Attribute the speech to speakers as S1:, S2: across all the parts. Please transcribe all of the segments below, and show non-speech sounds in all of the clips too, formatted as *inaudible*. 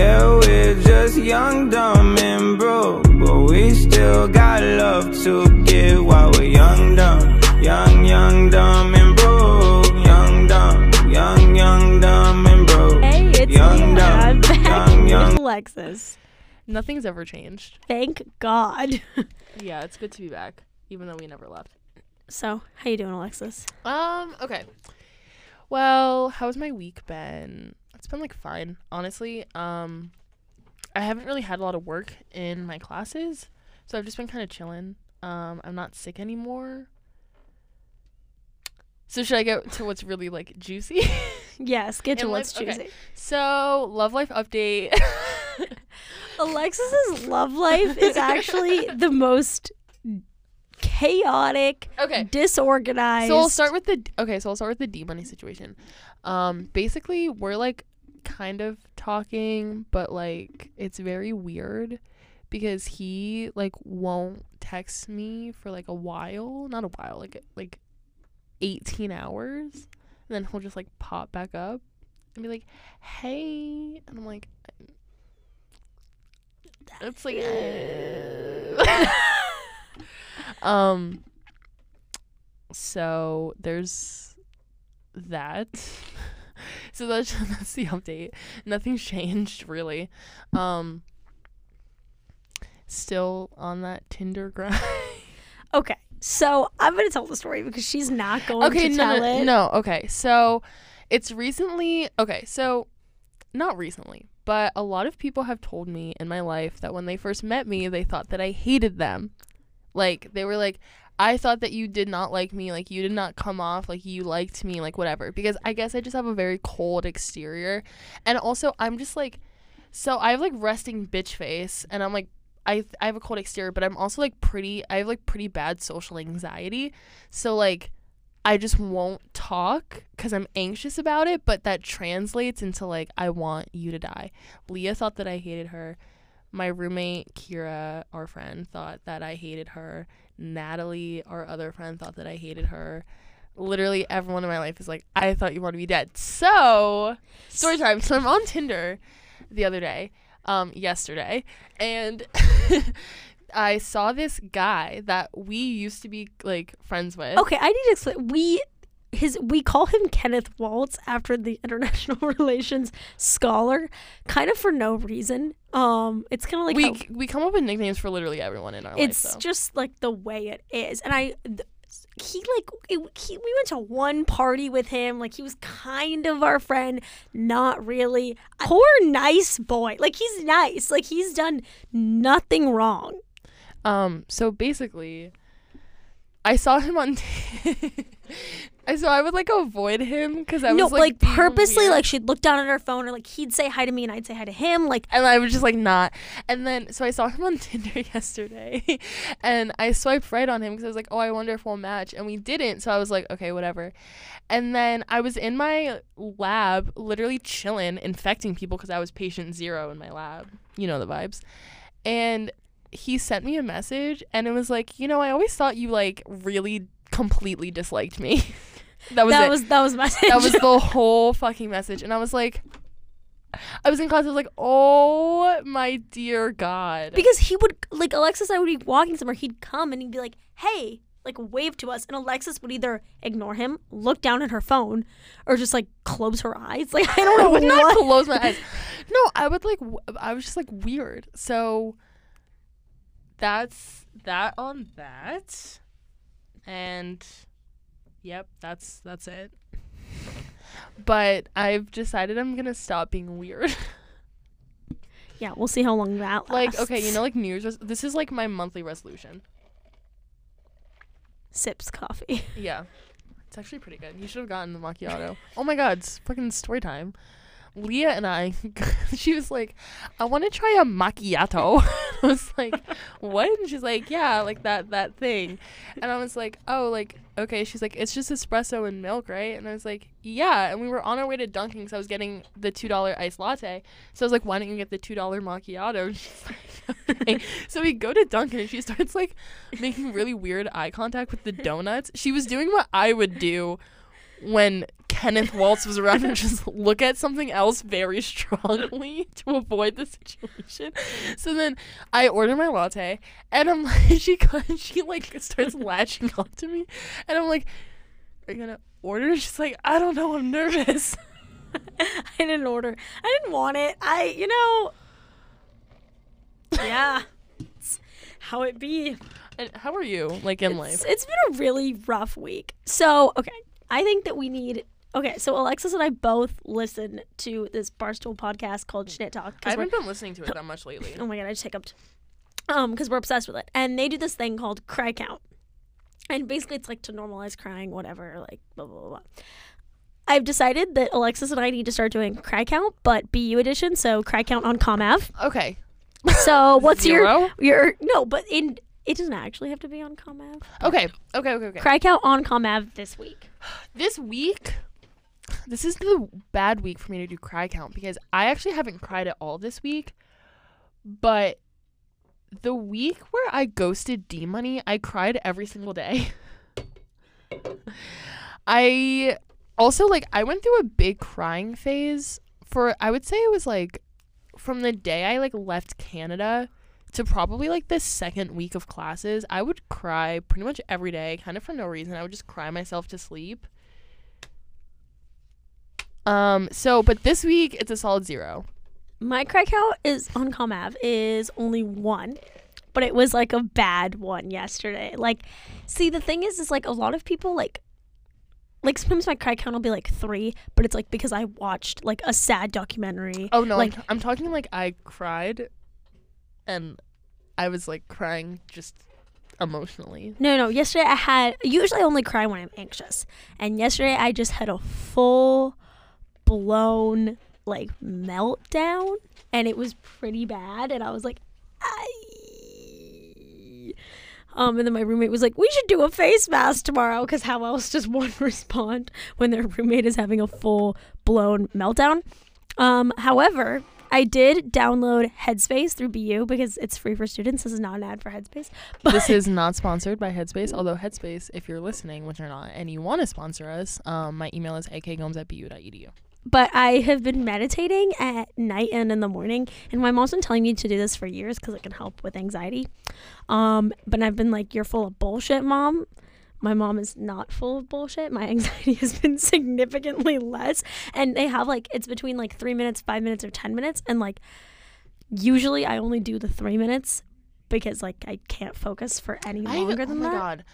S1: Yeah, we're just young, dumb, and broke. But we still got love to give while we're young, dumb. Young, young, dumb, and broke. Young, dumb, young, young, dumb, and broke.
S2: Hey, it's
S1: Young,
S2: me,
S1: dumb,
S2: I'm back
S1: young, *laughs* young.
S2: with Alexis.
S3: Nothing's ever changed.
S2: Thank God. *laughs*
S3: Yeah, it's good to be back, even though we never left.
S2: so, how you doing, Alexis?
S3: Um, okay. Well, how's my week been? It's been like fine, honestly. Um I haven't really had a lot of work in my classes, so I've just been kind of chilling. Um I'm not sick anymore. So should I go to what's really like juicy? *laughs*
S2: Yes, get to what's
S3: life? Okay.
S2: juicy.
S3: so, love life update. *laughs*
S2: Alexis's love life is actually the *laughs* most chaotic,
S3: okay.
S2: disorganized.
S3: So I'll start with the okay. So I'll start with the D money situation. Um, basically, we're like kind of talking, but like it's very weird because he like won't text me for like a while, not a while, like like eighteen hours, and then he'll just like pop back up and be like, "Hey," and I'm like, it's like. *laughs* um so there's that *laughs* *laughs* so that's *laughs* that's the update. Nothing's changed really. Um still on that tinder grind. *laughs*
S2: Okay, so I'm gonna tell the story because she's not going
S3: okay
S2: to
S3: no,
S2: tell
S3: no
S2: it.
S3: no okay. So it's recently okay so not recently but a lot of people have told me in my life that when they first met me they thought that i hated them. Like they were like I thought that you did not like me, like you did not come off like you liked me, like whatever. Because I guess I just have a very cold exterior. And also I'm just like so I have like resting bitch face and I'm like I I have a cold exterior, but I'm also like pretty I have like pretty bad social anxiety. So like I just won't talk cuz I'm anxious about it, but that translates into like I want you to die. Leah thought that I hated her. My roommate Kira, our friend, thought that I hated her. Natalie, our other friend, thought that I hated her. Literally everyone in my life is like, I thought you wanted to be dead. So, story time. So I'm on Tinder the other day, um, yesterday, and *laughs* I saw this guy that we used to be like friends with.
S2: Okay, I need to explain. We his we call him Kenneth Waltz after the *laughs* international *laughs* relations scholar, kind of for no reason. Um, it's kind of like
S3: we
S2: how-
S3: we come up with nicknames for literally everyone in our
S2: it's
S3: life. though.
S2: just like the way it is, and I. Th- he like it, he, we went to one party with him like he was kind of our friend not really poor nice boy like he's nice like he's done nothing wrong
S3: Um, so basically, I saw him on. I *laughs* so I would like avoid him because I
S2: no
S3: was like,
S2: like purposely
S3: weird.
S2: like she'd look down at her phone or like he'd say hi to me and i'd say hi to him like
S3: and I was just like not. And then so I saw him on *laughs* Tinder yesterday, and I swiped right on him because I was like, oh, I wonder if we'll match, and we didn't. So I was like, okay, whatever. And then I was in my lab, literally chilling, infecting people because I was patient zero in my lab. You know the vibes. And he sent me a message, and it was like, you know, I always thought you like really completely disliked me. *laughs* that was
S2: that
S3: it.
S2: was that was my
S3: that was the *laughs* whole fucking message. And i was like i was in class i was like oh my dear god.
S2: Because he would like alexis and i would be walking somewhere he'd come and he'd be like hey like wave to us. And alexis would either ignore him look down at her phone or just like close her eyes. *laughs* Like i don't
S3: I
S2: know
S3: would not close my eyes. No i would like w- i was just like weird. So that's that on that and yep that's that's it but i've decided i'm gonna stop being weird *laughs*
S2: yeah we'll see how long that lasts.
S3: like okay you know like new year's res- this is like my monthly resolution
S2: sips coffee *laughs*
S3: Yeah. It's actually pretty good. You should have gotten the macchiato. oh my god, it's fucking story time. Leah and I, *laughs* she was like, I want to try a macchiato. *laughs* I was like, what? And she's like, yeah, like that that thing. And I was like, oh, like okay. She's like, it's just espresso and milk, right? And I was like, yeah. And we were on our way to Dunkin' so I was getting the two dollar iced latte. So I was like, why don't you get the two dollar macchiato? *laughs* And she's like, okay. So we go to Dunkin' and she starts like making really weird eye contact with the donuts. She was doing what I would do when Kenneth Waltz was around and just look at something else very strongly *laughs* to avoid the situation. So then I order my latte and I'm like *laughs* she she like starts latching on to me and I'm like, Are you gonna order? She's like, I don't know, I'm nervous. *laughs*
S2: I didn't order. I didn't want it. I, you know. Yeah. It's how it be.
S3: And how are you, like in
S2: It's,
S3: life?
S2: it's been a really rough week. So, okay. I think that we need. Okay, so Alexis and I both listen to this Barstool podcast called Schnitt Talk.
S3: I haven't been listening to it that much lately. *coughs*
S2: Oh my god, I just hiccuped. Um, because we're obsessed with it, and they do this thing called cry count, and basically it's like to normalize crying, whatever, like blah blah blah. blah. I've decided that Alexis and I need to start doing cry count, but BU edition, so cry count on ComAv.
S3: Okay.
S2: So *laughs* what's your
S3: Zero?
S2: your no? But in it doesn't actually have to be on ComAv.
S3: Okay. Okay, okay, okay.
S2: Cry count on ComAv this week.
S3: this week this is the bad week for me to do cry count because I actually haven't cried at all this week. But the week where I ghosted D Money, I cried every single day. *laughs* I also like I went through a big crying phase for I would say it was like from the day I like left Canada to probably like the second week of classes, I would cry pretty much every day, kind of for no reason. I would just cry myself to sleep. Um, so but this week it's a solid zero.
S2: My cry count is on ComAv is only one, but it was like a bad one yesterday. Like, see, the thing is, is like a lot of people like, like sometimes my cry count will be like three, but it's like because I watched like a sad documentary.
S3: Oh no,
S2: like
S3: I'm, I'm talking like I cried and I was like crying just emotionally.
S2: no, no. Yesterday I had usually I only cry when I'm anxious, and yesterday I just had a full blown like meltdown, and it was pretty bad. And I was like, I. Um, and then my roommate was like, "We should do a face mask tomorrow, because how else does one *laughs* respond when their roommate is having a full blown meltdown?" Um, however, I did download Headspace through BU because it's free for students. This is not an ad for Headspace. *laughs* But
S3: This is not sponsored by Headspace, although Headspace, if you're listening, which you're not, and you want to sponsor us, um, my email is akgomes at bu.edu.
S2: but I have been meditating at night and in the morning, and my mom's been telling me to do this for years because it can help with anxiety. Um, but I've been like, "You're full of bullshit, mom." My mom is not full of bullshit. My *laughs* anxiety has been significantly less, and they have like it's between like three minutes, five minutes, or ten minutes, and like usually I only do the three minutes because like I can't focus for any
S3: I,
S2: longer
S3: oh
S2: than
S3: my
S2: that.
S3: god.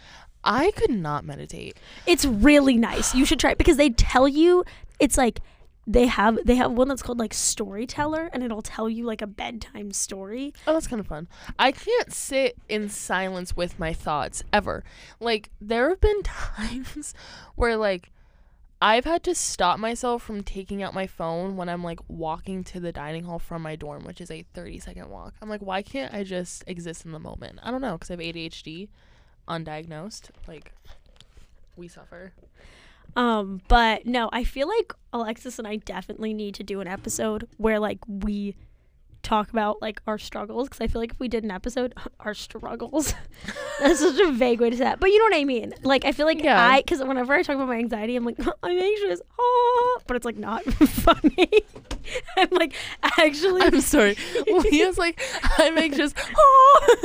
S3: I could not meditate.
S2: It's really nice. You should try it because they tell you it's like they have they have one that's called like storyteller and it'll tell you like a bedtime story.
S3: Oh, that's kind of fun. I can't sit in silence with my thoughts ever. Like there have been *laughs* times where like I've had to stop myself from taking out my phone when I'm like walking to the dining hall from my dorm, which is a 30 second walk. I'm like, why can't I just exist in the moment? I don't know, because I have ADHD, undiagnosed. Like, we suffer.
S2: Um but no, I feel like Alexis and I definitely need to do an episode where like we talk about like our struggles because I feel like if we did an episode *laughs* our struggles *laughs* that's such a vague way to say that but you know what I mean like I feel like
S3: Yeah.
S2: I because whenever I talk about my anxiety I'm like *laughs* I'm anxious ah, but it's like not funny I'm like actually
S3: I'm sorry. Leah's like, I'm anxious. Oh.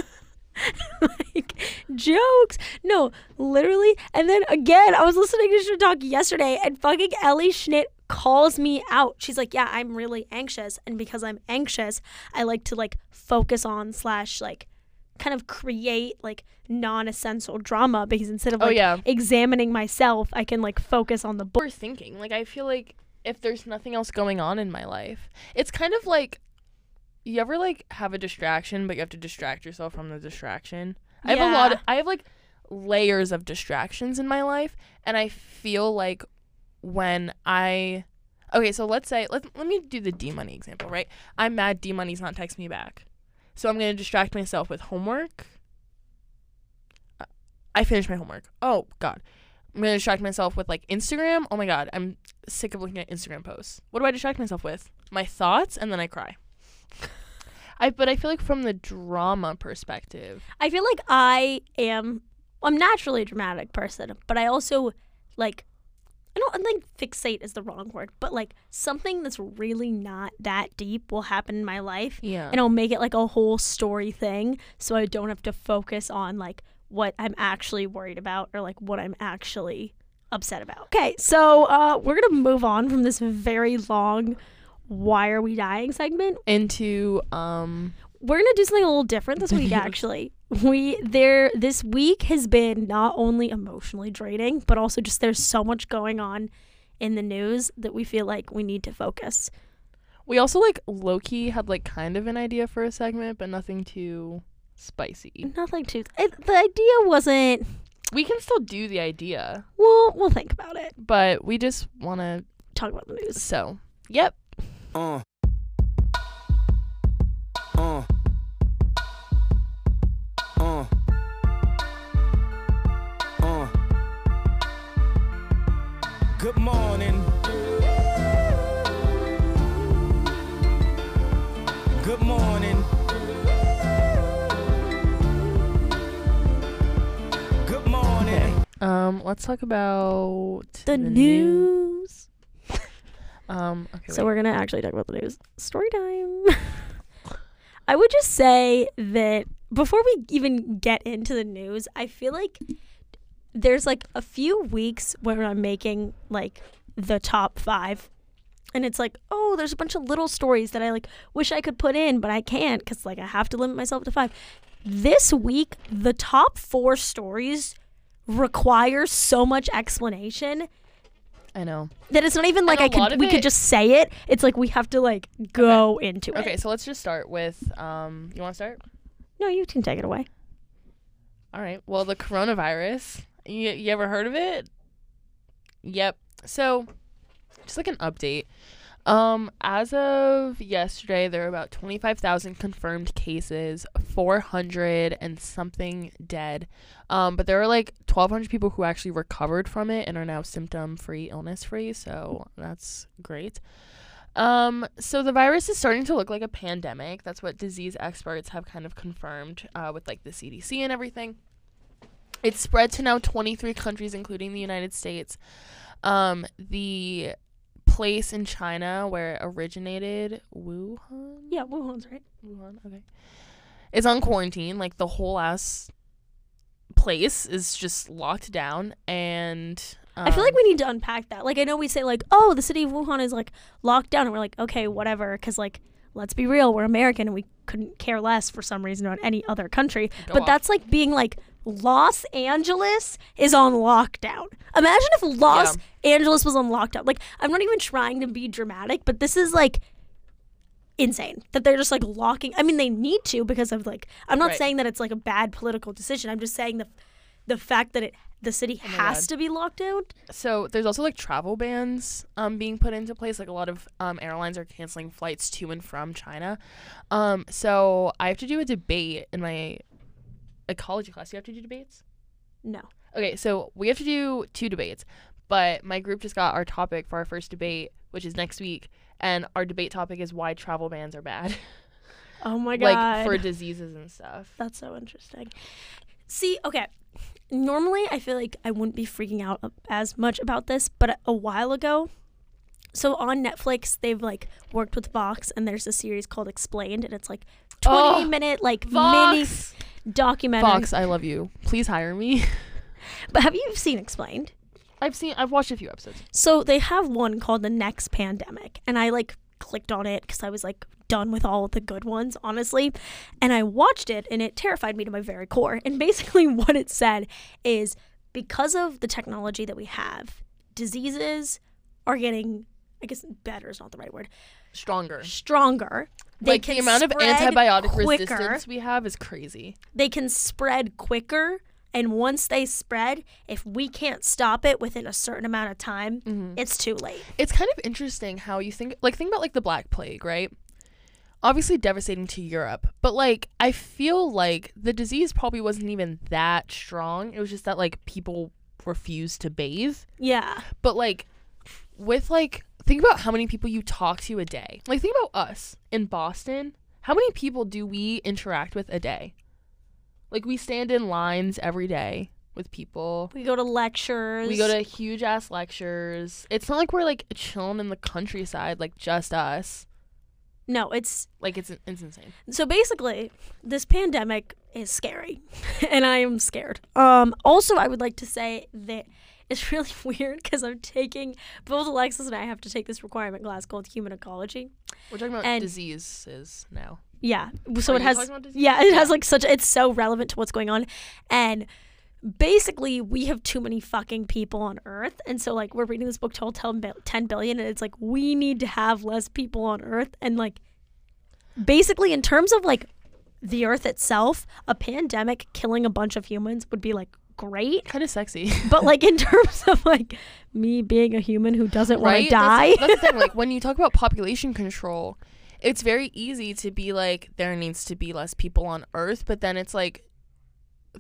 S3: *laughs*
S2: like jokes. No, literally. And then again, I was listening to Schnitt Talk yesterday, and fucking Ellie Schnitt calls me out. She's like, "Yeah, I'm really anxious, and because I'm anxious, I like to like focus on slash like." kind of create like non-essential drama because instead of
S3: Oh,
S2: like
S3: yeah.
S2: examining myself i can like focus on the book
S3: thinking Like I feel like if there's nothing else going on in my life, it's kind of like you ever like have a distraction, but you have to distract yourself from the distraction. I have a lot. Of, I have like layers of distractions in my life, and I feel like when I okay, so let's say let let me do the D money example, right? I'm mad D money's not texting me back, so I'm gonna distract myself with homework. I finished my homework. Oh God. I'm gonna distract myself with like Instagram. Oh my god, I'm sick of looking at Instagram posts. What do I distract myself with? My thoughts, and then I cry. I but I feel like from the drama perspective,
S2: I feel like I am I'm naturally a dramatic person, but I also like I don't I think fixate is the wrong word, but like something that's really not that deep will happen in my life
S3: Yeah.
S2: and I'll make it like a whole story thing so I don't have to focus on like what I'm actually worried about or like what I'm actually upset about. Okay, so uh we're going to move on from this very long why are we dying segment.
S3: Into um
S2: We're to do something a little different this week *laughs* actually. We there this week has been not only emotionally draining, but also just there's so much going on in the news that we feel like we need to focus.
S3: we also like Loki had like kind of an idea for a segment, but nothing too spicy.
S2: Nothing too it, the idea wasn't
S3: We can still do the idea,
S2: well, we'll think about it.
S3: but we just want to
S2: Talk about the news.
S3: so. Yep.
S1: Uh. Uh. Uh. Uh. Good morning. Good morning. Good morning.
S3: Um let's talk about
S2: The,
S3: new-
S2: news.
S3: Um okay.
S2: So
S3: wait.
S2: we're gonna actually talk about the news. Story time. *laughs* I would just say that before we even get into the news, I feel like there's like a few weeks where I'm making like the top five. And it's like, oh, there's a bunch of little stories that I like wish I could put in, but I can't because like I have to limit myself to five. This week, the top four stories require so much explanation
S3: I know.
S2: that it's not even like I could we could just say it. It's like we have to like go into it.
S3: Okay, so let's just start with um you want to start?
S2: No, you can take it away.
S3: All right. Well, the coronavirus. You, you ever heard of it? Yep. So, just like an update. Um, as of yesterday, there are about 25,000 confirmed cases, 400 and something dead. Um, but there are like 1,200 people who actually recovered from it and are now symptom free, illness free. So that's great. Um, so the virus is starting to look like a pandemic. That's what disease experts have kind of confirmed uh, with like the CDC and everything. It's spread to now 23 countries, including the United States. Um, the place in China where it originated, Wuhan,
S2: Yeah, Wuhan's right.
S3: Wuhan, okay, is on quarantine. Like the whole ass place is just locked down, and
S2: I feel like
S3: um,
S2: we need to unpack that. Like I know we say like, oh, the city of Wuhan is like locked down, and we're like, okay, whatever, because like. Let's be real, we're American and we couldn't care less for some reason on any other country.
S3: Go
S2: but
S3: off.
S2: that's like being like Los Angeles is on lockdown. Imagine if Los Angeles was on lockdown. Like I'm not even trying to be dramatic, but this is like insane that they're just like locking. I mean, they need to because of like I'm not
S3: Right.
S2: saying that it's like a bad political decision. I'm just saying the the fact that it the city
S3: Oh
S2: has to be locked down.
S3: so there's also like travel bans um being put into place like a lot of um airlines are canceling flights to and from China. Um so I have to do a debate in my ecology class. You have to do debates?
S2: No.
S3: Okay, so we have to do two debates. But my group just got our topic for our first debate, which is next week, and our debate topic is why travel bans are bad. *laughs*
S2: Oh my god. *laughs*
S3: like for diseases and stuff.
S2: That's so interesting. See, okay. Normally, I feel like I wouldn't be freaking out as much about this, but a while ago, so on Netflix, they've like worked with Vox, and there's a series called Explained, and it's like 20
S3: Oh,
S2: minute like mini
S3: Vox.
S2: documentary.
S3: Vox, I love you. Please hire me. *laughs*
S2: But have you seen Explained?
S3: I've seen I've watched a few episodes.
S2: So they have one called The Next Pandemic, and I like clicked on it because I was like done with all the good ones, honestly. And I watched it, and it terrified me to my very core. And *laughs* basically, what it said is because of the technology that we have, diseases are getting, I guess, better is not the right word,
S3: Stronger.
S2: stronger. They
S3: like the amount of antibiotic
S2: quicker.
S3: resistance we have is crazy.
S2: They can spread quicker. And once they spread, if we can't stop it within a certain amount of time,
S3: Mm-hmm.
S2: it's too late.
S3: It's kind of interesting how you think like think about like the Black Plague, right? Obviously devastating to Europe, but like I feel like the disease probably wasn't even that strong. It was just that like people refused to bathe.
S2: Yeah.
S3: But like with like think about how many people you talk to a day. Like think about us in Boston. How many people do we interact with a day? Like we stand in lines every day. with people.
S2: We go to lectures.
S3: We go to huge ass lectures. It's not like we're like chilling in the countryside, like just us.
S2: No, it's
S3: Like it's it's insane.
S2: so basically this pandemic is scary *laughs* and I am scared. Um also I would like to say that it's really *laughs* weird because I'm taking both Alexis and I have to take this requirement class called human ecology.
S3: We're talking about
S2: And-
S3: diseases now.
S2: Yeah. So
S3: Are
S2: it has
S3: talking about disease?
S2: Yeah, it has like such it's so relevant to what's going on and basically we have too many fucking people on earth and so like we're reading this book 10 10 billion and it's like we need to have less people on earth and like basically in terms of like the earth itself a pandemic killing a bunch of humans would be like great
S3: Kind of sexy.
S2: but like in *laughs* terms of like me being a human who doesn't want to die
S3: That's, that's the thing. Like when *laughs* you talk about population control, it's very easy to be like there needs to be less people on Earth, but then it's like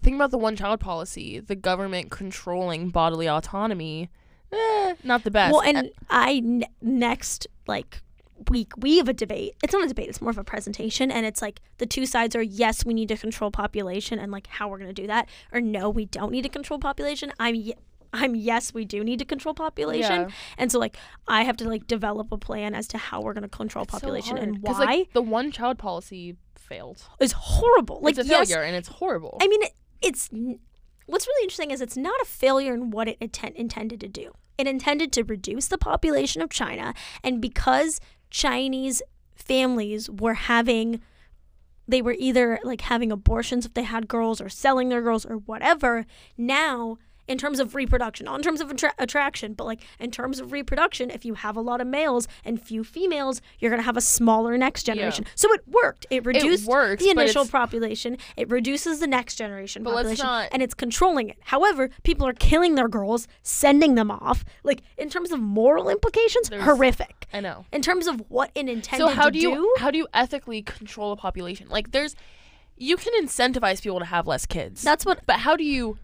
S3: think about the one child policy, the government controlling bodily autonomy. Eh, not the best.
S2: Well, and I n- next like week we have a debate. It's not a debate. It's more of a presentation, and it's like the two sides are yes, we need to control population, and like how we're gonna do that, or no, we don't need to control population. I'm. Ye- I'm yes, we do need to control population,
S3: Yeah.
S2: and so like I have to like develop a plan as to how we're gonna control
S3: It's
S2: population
S3: hard,
S2: and why
S3: like, the one child policy failed.
S2: is horrible. Like
S3: it's a
S2: yes,
S3: failure and it's horrible.
S2: I mean, it, it's what's really interesting is it's not a failure in what it intent, intended to do. It intended to reduce the population of China, and because Chinese families were having, they were either like having abortions if they had girls or selling their girls or whatever. Now. In terms of reproduction, not in terms of attra- attraction, but like in terms of reproduction, if you have a lot of males and few females, you're gonna have a smaller next generation. So it worked. It reduced
S3: works,
S2: the initial population. It reduces the next generation
S3: But let's
S2: population,
S3: not-
S2: and it's controlling it. However, people are killing their girls, sending them off. Like in terms of moral implications,
S3: There's-
S2: horrific.
S3: I know.
S2: In terms of what it intended
S3: So how
S2: to
S3: do you
S2: do,
S3: how do you ethically control a population? Like there's you can incentivize people to have less kids.
S2: that's what
S3: but how do you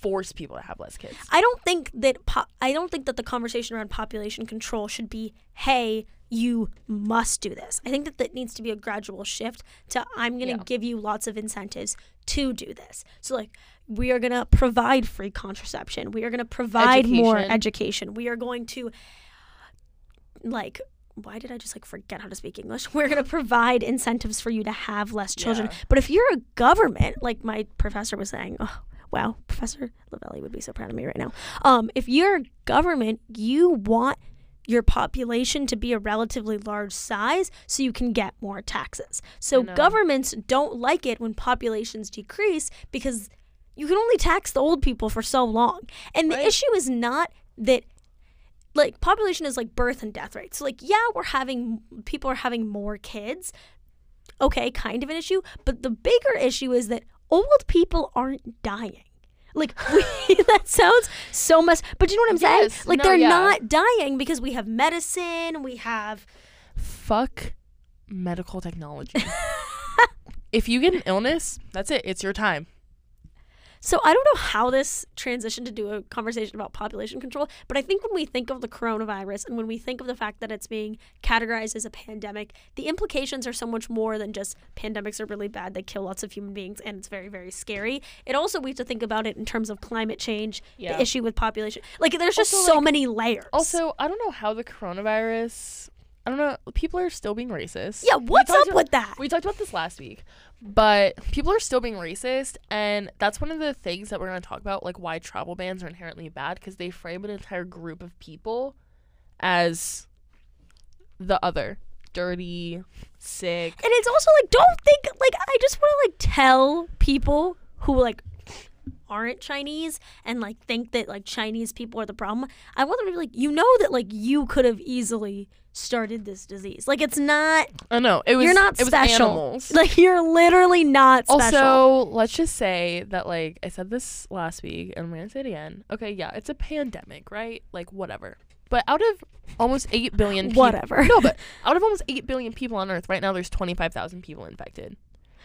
S3: force people to have less kids?
S2: I don't think that po- I don't think that the conversation around population control should be, "Hey, you must do this." I think that that needs to be a gradual shift to I'm going to
S3: Yeah.
S2: give you lots of incentives to do this. So like we are going to provide free contraception. We are going to provide more
S3: Education.
S2: education. We are going to like why did I just like forget how to speak English? *laughs* We're going to provide incentives for you to have less children.
S3: Yeah.
S2: But if you're a government, like my professor was saying, oh, wow, Professor Lavelli would be so proud of me right now. Um, if you're a government, you want your population to be a relatively large size so you can get more taxes. So governments don't like it when populations decrease because you can only tax the old people for so long. And the issue is not that like population is like birth and death rates. So like yeah, we're having people are having more kids. Okay, kind of an issue, but the bigger issue is that old people aren't dying. Like *laughs* we, that sounds so much, but you know what I'm
S3: Yes,
S2: saying? Like
S3: no,
S2: they're
S3: yeah.
S2: not dying because we have medicine, we have
S3: Fuck medical technology. *laughs* if you get an illness, that's it. It's your time.
S2: So I don't know how this transitioned to do a conversation about population control, but I think when we think of the coronavirus and when we think of the fact that it's being categorized as a pandemic, the implications are so much more than just pandemics are really bad, they kill lots of human beings, and it's very, very scary. It also we have to think about it in terms of climate change,
S3: Yeah.
S2: the issue with population. Like there's just
S3: Also,
S2: so
S3: like-
S2: many layers.
S3: Also, I don't know how the coronavirus. I don't know. People are still being racist.
S2: yeah, what's up
S3: about-
S2: with that?
S3: We talked about this last week, but people are still being racist, and that's one of the things that we're going to talk about, like why travel bans are inherently bad, because they frame an entire group of people as the other, dirty, sick.
S2: And it's also like, don't think like I just want to like tell people who like aren't Chinese and like think that like Chinese people are the problem. I want them to be like, you know that like you could have easily started this disease. Like it's not
S3: Oh no, it was
S2: you're not
S3: it was
S2: special.
S3: animals. *laughs*
S2: Like you're literally not special.
S3: Also, let's just say that like I said this last week and I'm gonna say it again. Okay, yeah, it's a pandemic, right? Like whatever. But out of almost eight billion people,
S2: Whatever.
S3: No, but *laughs* out of almost eight billion people on Earth right now, there's twenty five thousand people infected.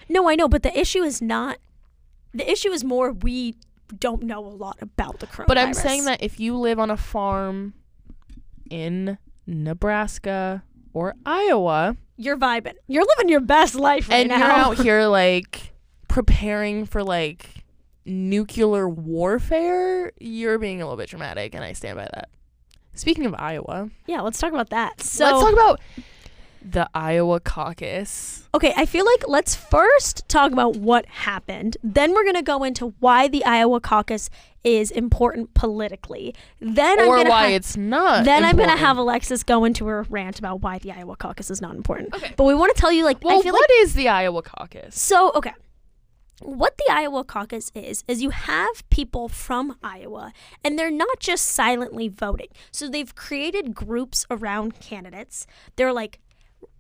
S2: no, I know, but the issue is not. The issue is more we don't know a lot about the coronavirus.
S3: But I'm saying that if you live on a farm in Nebraska or Iowa,
S2: you're vibing. You're living your best life right
S3: and
S2: now.
S3: you're out here like preparing for like nuclear warfare, you're being a little bit dramatic, and I stand by that. Speaking of Iowa,
S2: Yeah, let's talk about that. So
S3: let's talk about the Iowa caucus.
S2: Okay, I feel like let's first talk about what happened. Then we're going to go into why the Iowa caucus is important politically. Then I'm
S3: or
S2: going to
S3: why
S2: ha-
S3: it's not.
S2: then I'm going to have Alexis go into her rant about why the Iowa caucus is not important.
S3: Okay.
S2: But we want to tell you like
S3: Well,
S2: I feel
S3: what
S2: like
S3: is the Iowa caucus?
S2: so okay. What the Iowa caucus is is you have people from Iowa and they're not just silently voting. So they've created groups around candidates. They're like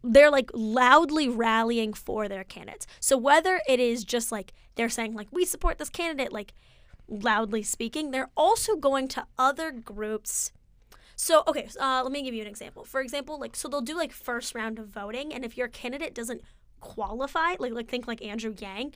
S2: they're like loudly rallying for their candidates. So whether it is just like they're saying like we support this candidate like loudly speaking, they're also going to other groups so okay, uh, let me give you an example. For example, like so they'll do like first round of voting, and if your candidate doesn't qualify, like like think like Andrew Yang,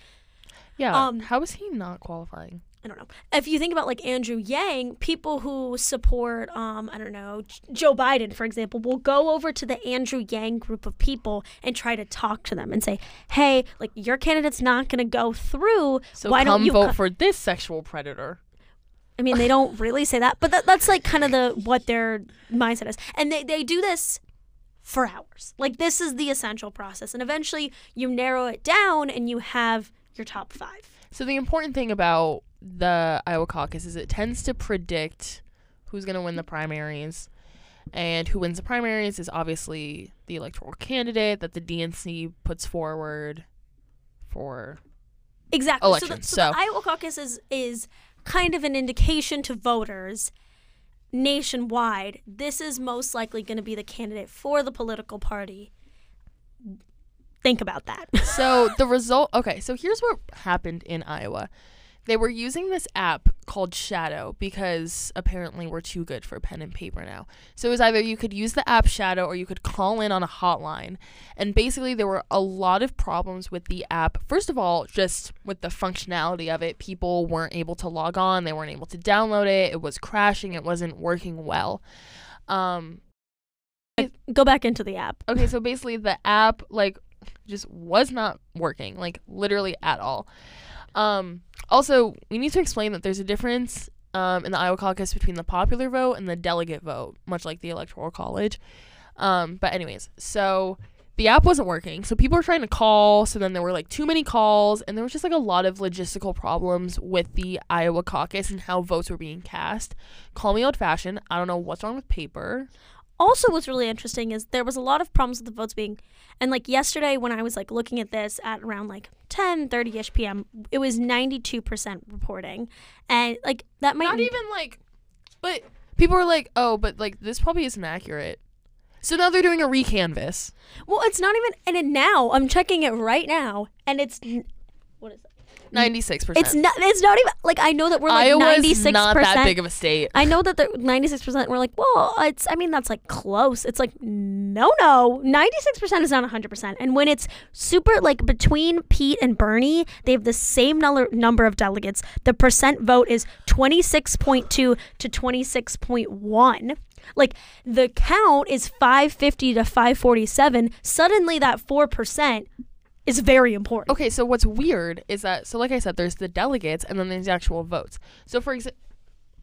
S3: Yeah.
S2: Um,
S3: how is he not qualifying?
S2: I don't know. If you think about like Andrew Yang, people who support, um, I don't know, J- Joe Biden, for example, will go over to the Andrew Yang group of people and try to talk to them and say, "Hey, like your candidate's not going to go through.
S3: So
S2: Why
S3: come
S2: don't you
S3: vote
S2: co-
S3: for this sexual predator.
S2: I mean, they don't really say that, but that, that's like kind of the what their mindset is, and they they do this for hours. Like this is the essential process, and eventually you narrow it down and you have your top five.
S3: So the important thing about the Iowa caucus is it tends to predict who's going to win the primaries. And who wins the primaries is obviously the electoral candidate that the DNC puts forward for
S2: Exactly.
S3: Elections,
S2: So, the, so,
S3: so-
S2: the Iowa caucus is is kind of an indication to voters nationwide. This is most likely going to be the candidate for the political party. Think about that.
S3: so the result okay so here's what happened in iowa they were using this app called shadow because apparently we're too good for pen and paper now. So it was either you could use the app shadow or you could call in on a hotline. And basically there were a lot of problems with the app. First of all just with the functionality of it people weren't able to log on. They weren't able to download it. It was crashing. It wasn't working well. Um
S2: Go back into the app.
S3: Okay, so basically the app like just was not working, like literally at all. Um, also, we need to explain that there's a difference um, in the Iowa caucus between the popular vote and the delegate vote, much like the electoral college. Um, but anyways, so the app wasn't working, so people were trying to call. So then there were like too many calls, and there was just like a lot of logistical problems with the Iowa caucus and how votes were being cast. Call me old fashioned. I don't know what's wrong with paper.
S2: Also what's really interesting is there was a lot of problems with the votes being and like yesterday when i was like looking at this at around like 10 30ish pm it was 92% reporting. And like that might
S3: not even like but people were like oh but like this probably isn't accurate. So now they're doing a recanvas.
S2: Well it's not even and it now i'm checking it right now and it's what is it
S3: 96%
S2: it's not it's not even like i know that we're like 96%
S3: not that big of a state
S2: I know that the 96% We're like, well, it's, I mean, that's like close. It's like, no, no. 96% is not 100%. And when it's super, like between Pete and Bernie, they have the same number, number of delegates. The percent vote is 26.2 to 26.1. Like the count is 550 to 547. Suddenly that 4% is very important.
S3: okay so what's weird is that so like i said there's the delegates and then there's the actual votes so for example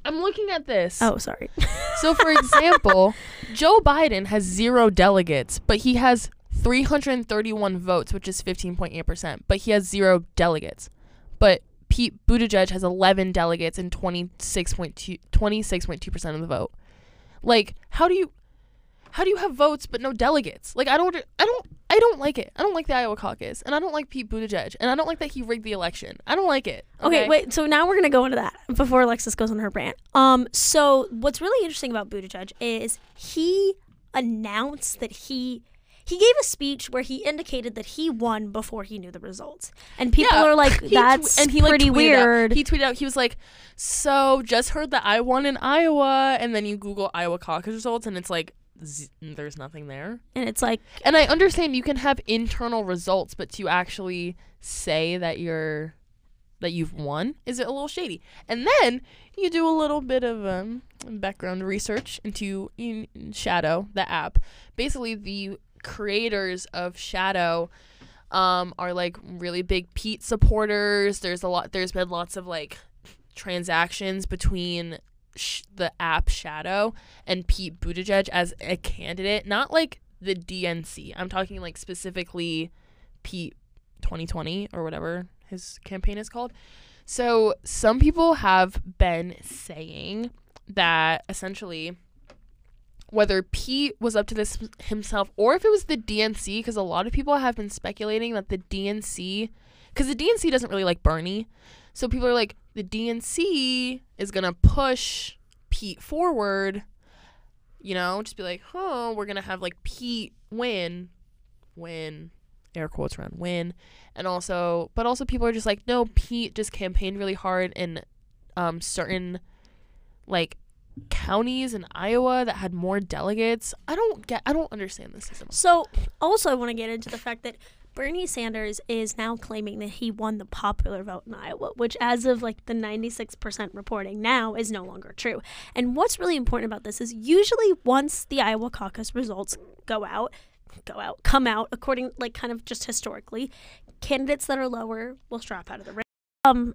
S3: i'm looking at this
S2: Oh, sorry. *laughs*
S3: so for example joe biden has zero delegates but he has 331 votes which is 15.8% but he has zero delegates but Pete Buttigieg has 11 delegates and 26.2 26.2% of the vote. Like, how do you how do you have votes but no delegates? Like, I don't I don't I don't like it. I don't like the Iowa caucus, and I don't like Pete Buttigieg, and I don't like that he rigged the election. I don't like it.
S2: Okay, wait. So now we're gonna go into that before Alexis goes on her rant. Um, so what's really interesting about Buttigieg is he announced that he he gave a speech where he indicated that he won before he knew the results, and people
S3: Yeah.
S2: are like,
S3: He tw-
S2: "That's
S3: and he like,
S2: pretty
S3: out-
S2: weird."
S3: he tweeted out he was like, "So just heard that I won in Iowa," and then you Google Iowa caucus results, and it's like z- there's nothing there.
S2: and it's like,
S3: And I understand you can have internal results, but to actually say that you're that you've won is it a little shady. And then you do a little bit of um, background research into in Shadow, the app. Basically, the creators of Shadow um, are like really big Pete supporters. There's a lot. There's been lots of like transactions between sh- the app Shadow and Pete Buttigieg as a candidate. Not like the DNC. I'm talking like specifically Pete 2020 or whatever his campaign is called. So some people have been saying that essentially whether Pete was up to this himself or if it was the DNC, because a lot of people have been speculating that the DNC, because the DNC doesn't really like Bernie. So people are like, the DNC is going to push Pete forward, you know, just be like, oh, we're going to have like Pete win, win, air quotes around win. And also, but also people are just like, no, Pete just campaigned really hard in um, certain like counties in Iowa that had more delegates. I don't get I don't understand this system.
S2: So, also, I want to get into the fact that Bernie Sanders is now claiming that he won the popular vote in Iowa, which, as of like the 96% reporting now, is no longer true. And what's really important about this is usually once the Iowa caucus results go out, go out, come out, according, like, kind of just historically, candidates that are lower will drop out of the race. Um,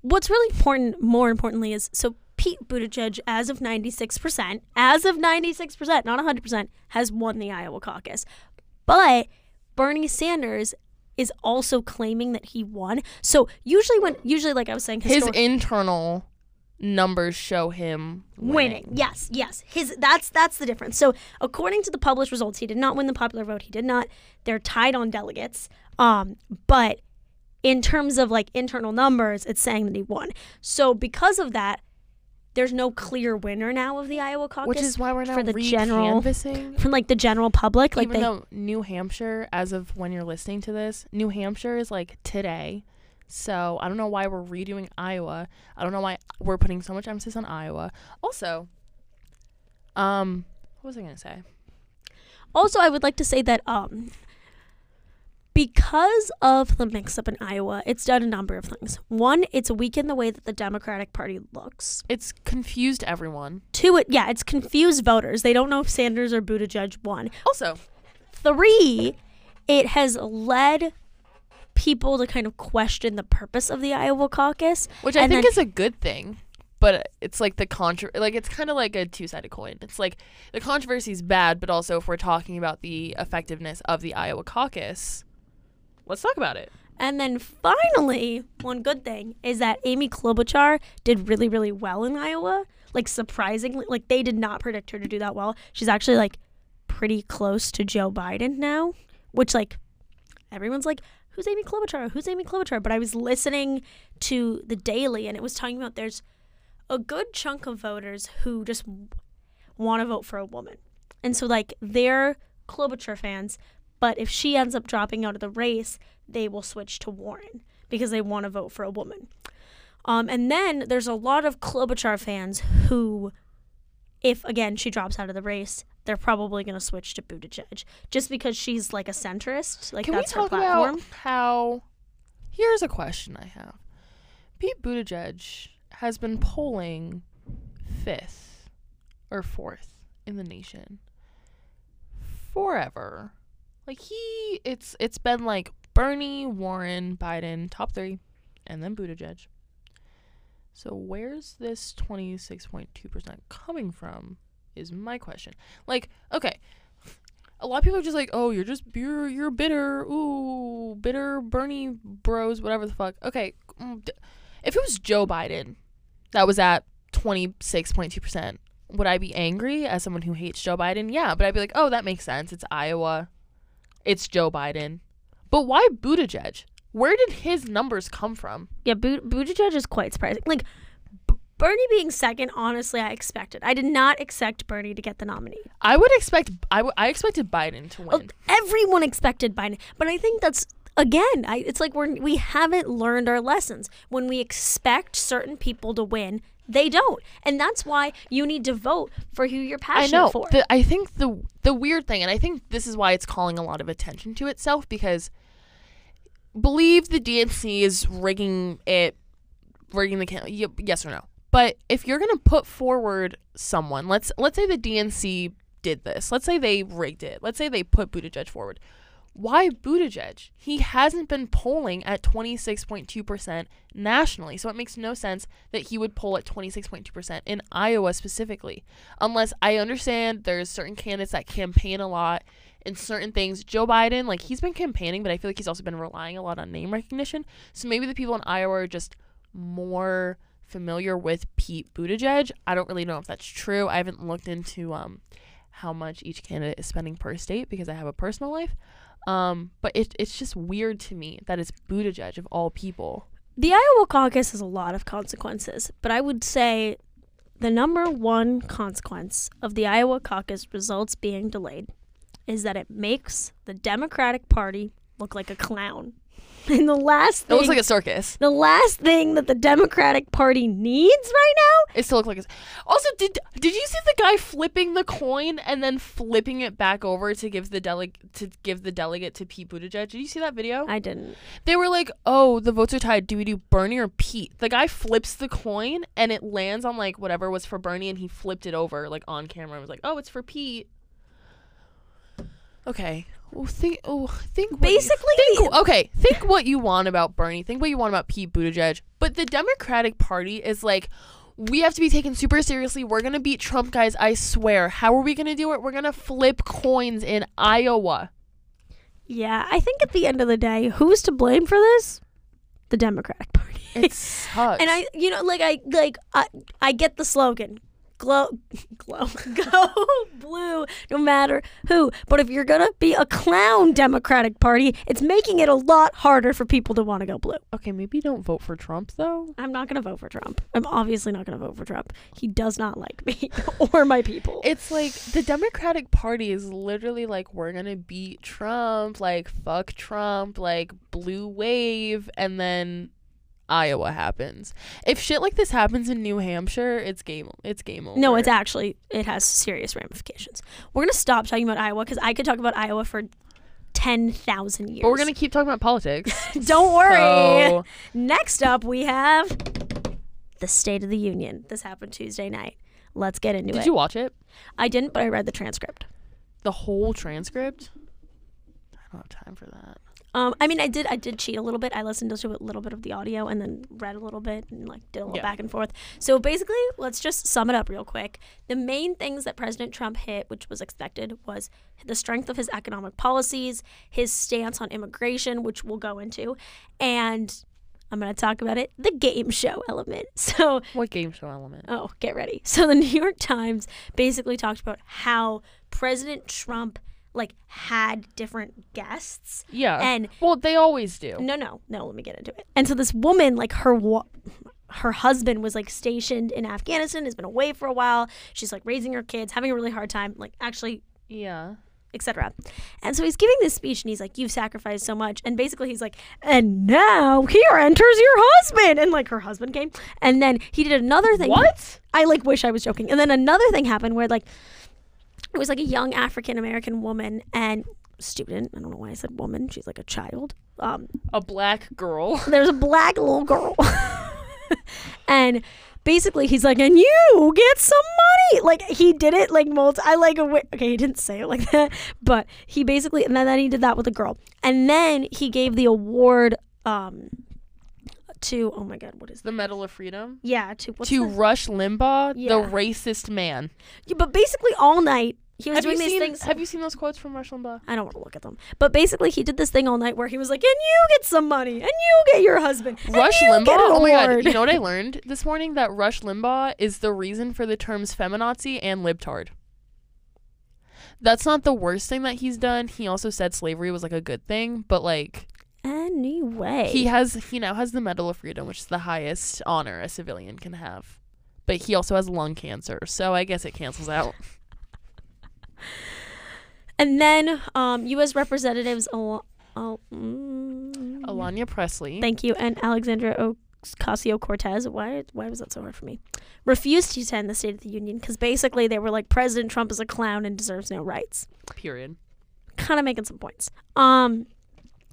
S2: what's really important, more importantly, is so Pete Buttigieg, as of 96%, as of 96%, not 100%, has won the Iowa caucus. But Bernie Sanders is also claiming that he won. So usually when usually like I was saying
S3: His internal numbers show him
S2: winning. Yes, yes. His that's that's the difference. So according to the published results, he did not win the popular vote. He did not. They're tied on delegates. Um, but in terms of like internal numbers, it's saying that he won. So because of that, there's no clear winner now of the Iowa caucus.
S3: Which is why we're now
S2: for the general- *laughs* from like the general public. Like
S3: Even
S2: they,
S3: though New Hampshire, as of when you're listening to this, New Hampshire is like today. So I don't know why we're redoing Iowa. I don't know why we're putting so much emphasis on Iowa. Also, um, what was I gonna say?
S2: Also, I would like to say that um, because of the mix up in Iowa, it's done a number of things. One, it's weakened the way that the Democratic Party looks.
S3: It's confused everyone.
S2: Two, it yeah, it's confused voters. They don't know if Sanders or Buttigieg won.
S3: Also,
S2: Three, it has led people to kind of question the purpose of the Iowa caucus.
S3: which I think
S2: then-
S3: is a good thing. But it's like the contra like it's kind of like a two-sided coin. It's like the controversy is bad, but also if we're talking about the effectiveness of the Iowa caucus, let's talk about it.
S2: And then finally, one good thing is that Amy Klobuchar did really, really well in Iowa. Like surprisingly, like they did not predict her to do that well. She's actually like pretty close to Joe Biden now, which like everyone's like, who's Amy Klobuchar? Who's Amy Klobuchar? But I was listening to the Daily and it was talking about there's a good chunk of voters who just want to vote for a woman. And so like they're Klobuchar fans, but if she ends up dropping out of the race, they will switch to Warren because they want to vote for a woman. Um, and then there's a lot of Klobuchar fans who, if again she drops out of the race, they're probably going to switch to Buttigieg just because she's like a centrist. Like
S3: Can
S2: that's
S3: we
S2: her
S3: talk
S2: platform.
S3: about how? Here's a question I have. Pete Buttigieg has been polling fifth or fourth in the nation forever. Like he, it's it's been like Bernie, Warren, Biden, top three, and then Buttigieg. So where's this twenty six point two percent coming from? Is my question. Like, okay, a lot of people are just like, oh, you're just you're you're bitter, ooh, bitter Bernie bros, whatever the fuck. Okay, mm, if it was Joe Biden that was at twenty six point two percent, would I be angry as someone who hates Joe Biden? Yeah, but I'd be like, oh, that makes sense. It's Iowa, it's Joe Biden. But why Buttigieg? Where did his numbers come from?
S2: Yeah, Bu- Buttigieg is quite surprising. Like B- Bernie being second, honestly, I expected. I did not expect Bernie to get the nominee.
S3: I would expect I, w- I expected Biden to win.
S2: Well, everyone expected Biden, but I think that's again. I, it's like we're we haven't learned our lessons. When we expect certain people to win, they don't, and that's why you need to vote for who you're
S3: I
S2: passionate
S3: know.
S2: for.
S3: The, I think the the weird thing, and I think this is why it's calling a lot of attention to itself because believe the DNC is rigging it, rigging the can. Yes or no? But if you're gonna put forward someone, let's let's say the DNC did this. Let's say they rigged it. Let's say they put Buttigieg forward. Why Buttigieg? He hasn't been polling at 26.2% nationally, so it makes no sense that he would poll at 26.2% in Iowa specifically. Unless I understand there's certain candidates that campaign a lot in certain things. Joe Biden, like he's been campaigning, but I feel like he's also been relying a lot on name recognition. So maybe the people in Iowa are just more familiar with Pete Buttigieg. I don't really know if that's true. I haven't looked into um how much each candidate is spending per state because I have a personal life. Um, but it, it's just weird to me that it's Buttigieg of all people.
S2: The Iowa caucus has a lot of consequences, but I would say the number one consequence of the Iowa caucus results being delayed is that it makes the Democratic Party look like a clown. *laughs* And the last
S3: It
S2: thing,
S3: looks like a circus.
S2: the last thing that the Democratic Party needs right now
S3: is to look like a. Also, did did you see the guy flipping the coin and then flipping it back over to give the delegate to give the delegate to Pete Buttigieg? Did you see that video?
S2: I didn't.
S3: they were like, "Oh, the votes are tied. Do we do Bernie or Pete?" The guy flips the coin and it lands on like whatever was for Bernie, and he flipped it over like on camera and was like, "Oh, it's for Pete." Okay. Well, think. Oh, think. what you-
S2: Basically,
S3: think, okay. Think what you want about Bernie. Think what you want about Pete Buttigieg. But the Democratic Party is like. We have to be taken super seriously. We're gonna beat Trump, guys. I swear. How are we gonna do it? We're gonna flip coins in Iowa.
S2: yeah, I think at the end of the day, who's to blame for this? The Democratic Party.
S3: It sucks. *laughs*
S2: and I, you know, like I, like I, I get the slogan, glow, glow, *laughs* go blue, no matter who. But if you're gonna be a clown Democratic Party, it's making it a lot harder for people to want to go blue.
S3: Okay, maybe don't vote for Trump though.
S2: I'm not gonna vote for Trump. I'm obviously not gonna vote for Trump. He does not like me *laughs* or my people.
S3: It's like the Democratic Party is literally like we're gonna beat Trump, like fuck Trump, like blue wave, and then Iowa happens. If shit like this happens in New Hampshire, it's game. It's game over.
S2: No, it's actually it has serious ramifications. We're gonna stop talking about Iowa because I could talk about Iowa for ten thousand years.
S3: But we're gonna keep talking about politics. *laughs*
S2: Don't worry.
S3: So,
S2: Next up, we have the State of the Union. This happened Tuesday night. Let's get into
S3: did
S2: it.
S3: Did you watch it?
S2: I didn't, but I read the transcript.
S3: The whole transcript? I don't have time for that.
S2: Um, I mean, I did. I did cheat a little bit. I listened to a little bit of the audio and then read a little bit and like did a little
S3: Yeah.
S2: back and forth. So basically, let's just sum it up real quick. The main things that President Trump hit, which was expected, was the strength of his economic policies, his stance on immigration, which we'll go into, and I'm going to talk about it, the game show element. *laughs* So
S3: What game show element?
S2: Oh, get ready. So the New York Times basically talked about how President Trump like had different guests.
S3: Yeah.
S2: And
S3: well, they always do.
S2: no, no, no, let me get into it. And so this woman like her wa- her husband was like stationed in Afghanistan, has been away for a while. She's like raising her kids, having a really hard time, like actually
S3: Yeah.
S2: etc. And so he's giving this speech and he's like, You've sacrificed so much. And basically he's like, And now here enters your husband. And like her husband came. And then he did another thing.
S3: What?
S2: I like wish I was joking. And then another thing happened where like it was like a young African American woman and student. I don't know why I said woman. She's like a child. Um,
S3: A black girl. *laughs*
S2: there's a black little girl. *laughs* and basically he's like, and you get some money. Like he did it like multi. I like okay. He didn't say it like *laughs* that, but he basically and then, then he did that with a girl, and then he gave the award um to oh my god, what is that?
S3: The Medal of Freedom.
S2: Yeah, to what's
S3: to
S2: the-
S3: Rush Limbaugh,
S2: Yeah.
S3: the racist man.
S2: Yeah, but basically all night he was
S3: Have you
S2: doing these
S3: seen?
S2: things.
S3: Have you seen those quotes from Rush Limbaugh?
S2: I don't want to look at them, but basically he did this thing all night where he was like, "And you get some money, and you get your husband, and
S3: Rush
S2: you
S3: Limbaugh.
S2: get an
S3: Oh my god! You know what I *laughs* learned this morning? That Rush Limbaugh is the reason for the terms feminazi and libtard. That's not the worst thing that he's done. He also said slavery was like a good thing, but like
S2: Anyway,
S3: he has he now has the Medal of Freedom, which is the highest honor a civilian can have. But he also has lung cancer, so I guess it cancels out. *laughs*
S2: and then um, U.S. Representatives. Al- Al- mm,
S3: Alanya Pressley.
S2: Thank you, and Alexandra Ocasio Cortez. Why? Why was that so hard for me? Refused to attend the State of the Union because basically they were like, President Trump is a clown and deserves no rights.
S3: period.
S2: Kind of making some points. Um,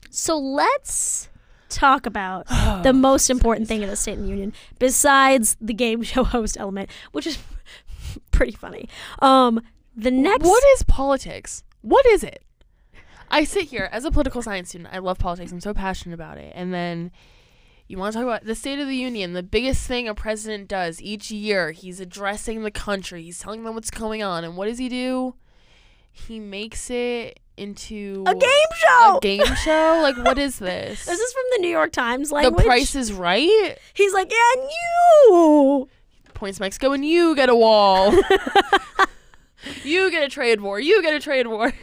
S2: so let's talk about *sighs* the most important thing in the State of the Union besides the game *laughs* show host element, which is *laughs* pretty funny. Um, the next
S3: What is politics? What is it? I sit here as a political science student. I love politics. I'm so passionate about it. And then you want to talk about the State of the Union, the biggest thing a president does each year. He's addressing the country. He's telling them what's going on. And what does he do? He makes it into
S2: A game show.
S3: a game show. Like what is this? *laughs*
S2: This is from the New York Times
S3: like
S2: the.
S3: Price is Right.
S2: He's like, and you.
S3: Points Mexico, and you get a wall. *laughs* *laughs* you get a trade war. You get a trade war.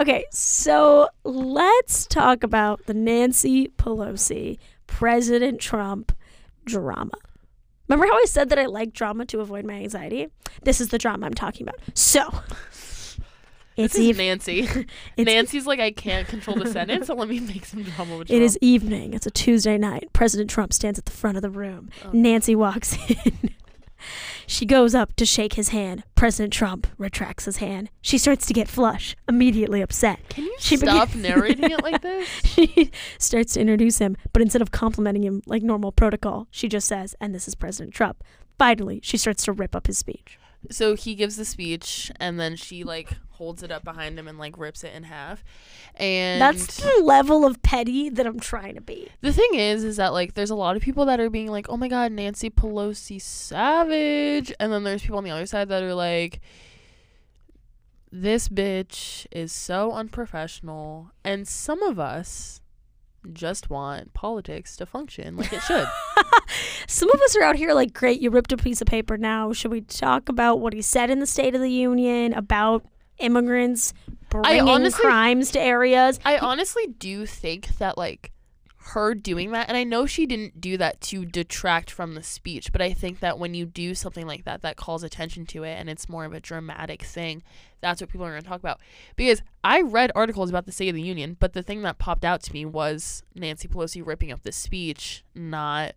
S2: Okay, so let's talk about the Nancy Pelosi, President Trump drama. Remember how I said that I like drama to avoid my anxiety? This is the drama I'm talking about. So, it's
S3: this is. Nancy. *laughs* *laughs* Nancy's like, I can't control the Senate, so let me make some drama with *laughs*
S2: It is
S3: Trump."
S2: evening. It's a Tuesday night. President Trump stands at the front of the room.
S3: Oh.
S2: Nancy walks in. she goes up to shake his hand. President Trump retracts his hand. She starts to get flush, immediately upset.
S3: Can you
S2: She
S3: stop
S2: begin-
S3: narrating it like this?
S2: She starts to introduce him, but instead of complimenting him like normal protocol, she just says, and this is President Trump. Finally, she starts to rip up his speech.
S3: So he gives the speech, and then she like holds it up behind him and like rips it in half. And
S2: That's the level of petty that I'm trying to be.
S3: the thing is, is that like there's a lot of people that are being like, "Oh my God, Nancy Pelosi savage," and then there's people on the other side that are like, "This bitch is so unprofessional," and some of us just want politics to function like it should. *laughs*
S2: Some of us are out here like, great, you ripped a piece of paper now. Should we talk about what he said in the State of the Union about immigrants bringing
S3: honestly-
S2: crimes to areas?
S3: I honestly do think that like her doing that and I know she didn't do that to detract from the speech, but I think that when you do something like that that calls attention to it and it's more of a dramatic thing, that's what people are going to talk about. Because I read articles about the State of the Union, but the thing that popped out to me was Nancy Pelosi ripping up the speech, not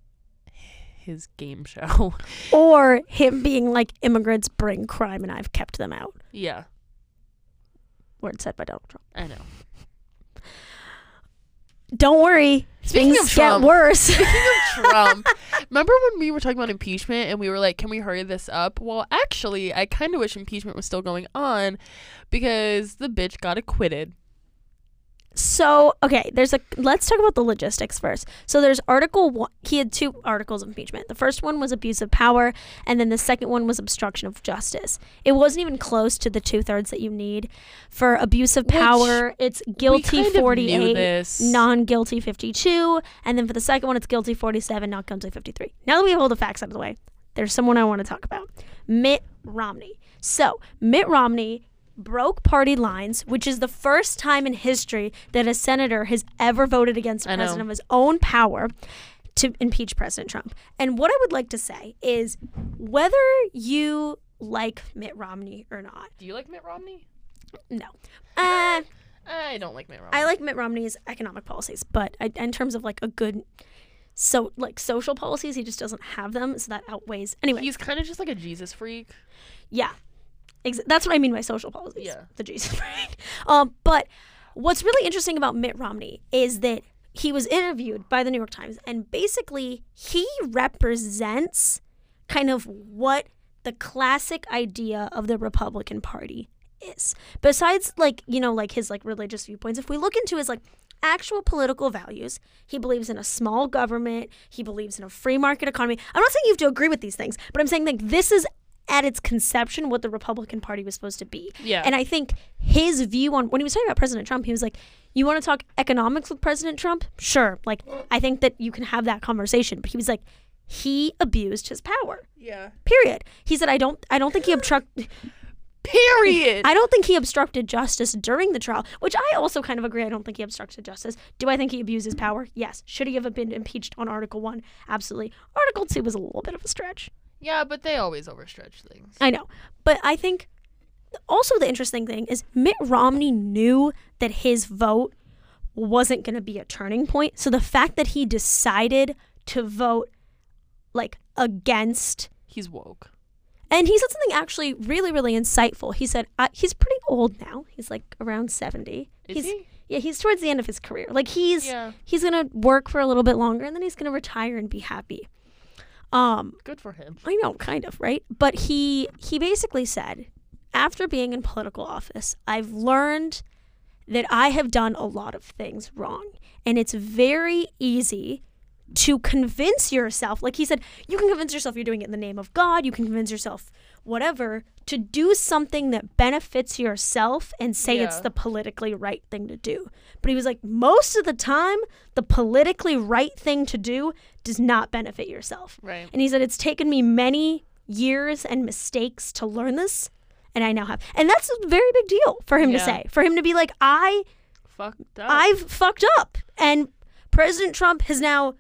S3: his game show. *laughs*
S2: Or him being like, immigrants bring crime and I've kept them out.
S3: yeah,
S2: Word said by Donald Trump.
S3: I know.
S2: Don't worry,
S3: Speaking
S2: things
S3: of
S2: get worse.
S3: Speaking of *laughs* Trump, remember when we were talking about impeachment and we were like, can we hurry this up? Well, actually, I kind of wish impeachment was still going on because the bitch got acquitted.
S2: So, okay, there's a let's talk about the logistics first. So there's article one he had two articles of impeachment. The first one was abuse of power, and then the second one was obstruction of justice. It wasn't even close to the two thirds that you need. For abuse of
S3: Which
S2: power, it's guilty
S3: we kind of
S2: forty
S3: knew
S2: eight,
S3: this.
S2: non guilty fifty two, and then for the second one it's guilty forty seven, not guilty fifty three. Now that we have all the facts out of the way, there's someone I want to talk about. Mitt Romney. So Mitt Romney broke party lines, which is the first time in history that a senator has ever voted against a president of his own power to impeach President Trump. And what I would like to say is whether you like Mitt Romney or not,
S3: Do you like Mitt Romney?
S2: no. Uh,
S3: I don't like Mitt Romney.
S2: I like Mitt Romney's economic policies, but I, in terms of like a good so like social policies, he just doesn't have them, so that outweighs. Anyway,
S3: He's kind of just like a Jesus freak.
S2: Yeah, Ex- that's what I mean by social policies.
S3: Yeah.
S2: the Jesus *laughs* freak. Um, but what's really interesting about Mitt Romney is that he was interviewed by the New York Times, and basically he represents kind of what the classic idea of the Republican Party is. Besides, like you know, like his like religious viewpoints, if we look into his like actual political values. He believes in a small government. He believes in a free market economy. I'm not saying you have to agree with these things, but I'm saying like this is at its conception what the Republican Party was supposed to be.
S3: Yeah.
S2: And I think his view on when he was talking about President Trump, he was like, "You want to talk economics with President Trump? Sure. Like I think that you can have that conversation." But he was like, he abused his power.
S3: yeah.
S2: Period. He said, "I don't. I don't think he obstructed *laughs*
S3: Period.
S2: I don't think he obstructed justice during the trial." Which I also kind of agree. I don't think he obstructed justice. Do I think he abused his power? Yes. Should he have been impeached on Article One? Absolutely. Article Two was a little bit of a stretch.
S3: Yeah, but they always overstretch things.
S2: I know. But I think also the interesting thing is Mitt Romney knew that his vote wasn't going to be a turning point. So the fact that he decided to vote like against
S3: He's woke.
S2: and he said something actually really really insightful. He said uh, he's pretty old now. He's like around 70.
S3: Is
S2: he's
S3: he?
S2: yeah, he's towards the end of his career. Like he's
S3: Yeah.
S2: he's going to work for a little bit longer and then he's going to retire and be happy. Um
S3: Good for him.
S2: I know, kind of, right? But he he basically said, after being in political office, I've learned that I have done a lot of things wrong. And it's very easy to convince yourself, like he said, you can convince yourself you're doing it in the name of God, you can convince yourself whatever to do something that benefits yourself and say it's the politically right thing to do. But he was like, most of the time, the politically right thing to do does not benefit yourself.
S3: Right.
S2: And he said, It's taken me many years and mistakes to learn this. And I now have. And that's a very big deal for him to say. For him to be like, I
S3: Fucked up.
S2: I've fucked up. And President Trump has now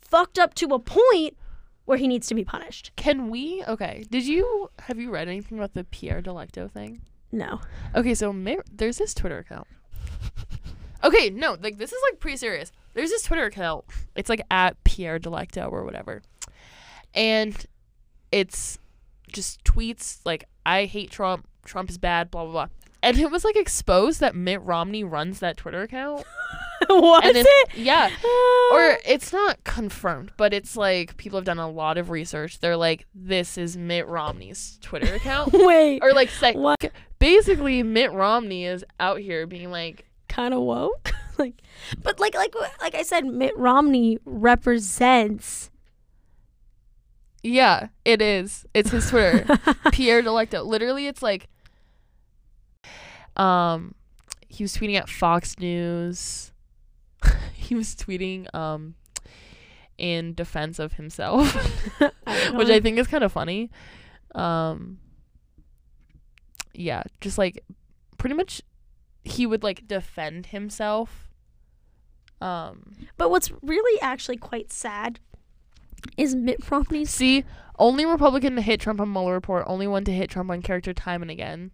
S2: fucked up to a point where he needs to be punished.
S3: Can we? Okay. Did you have you read anything about the Pierre Delecto thing?
S2: No.
S3: Okay, so there's this Twitter account. Okay, no, like this is like pretty serious. There's this Twitter account. It's like at Pierre Delecto or whatever, and it's just tweets like "I hate Trump. Trump is bad." Blah blah blah. And it was like exposed that Mitt Romney runs that Twitter account. *laughs*
S2: Was
S3: and
S2: it?
S3: Yeah. Uh. Or it's not confirmed, but it's like people have done a lot of research. They're like, this is Mitt Romney's Twitter account. *laughs*
S2: Wait.
S3: or like say,
S2: What?
S3: basically Mitt Romney is out here being like,
S2: kind of woke. *laughs* like, but like like like I said, Mitt Romney represents.
S3: yeah, it is. It's his Twitter. Pierre Delecto. Literally, it's like, um, he was tweeting at Fox News. *laughs* he was tweeting um in defense of himself, *laughs* which I think is kind of funny. Um, yeah, just like pretty much, he would like defend himself. Um,
S2: But what's really actually quite sad is Mitt Romney.
S3: See, only Republican to hit Trump on Mueller report, only one to hit Trump on character time and again.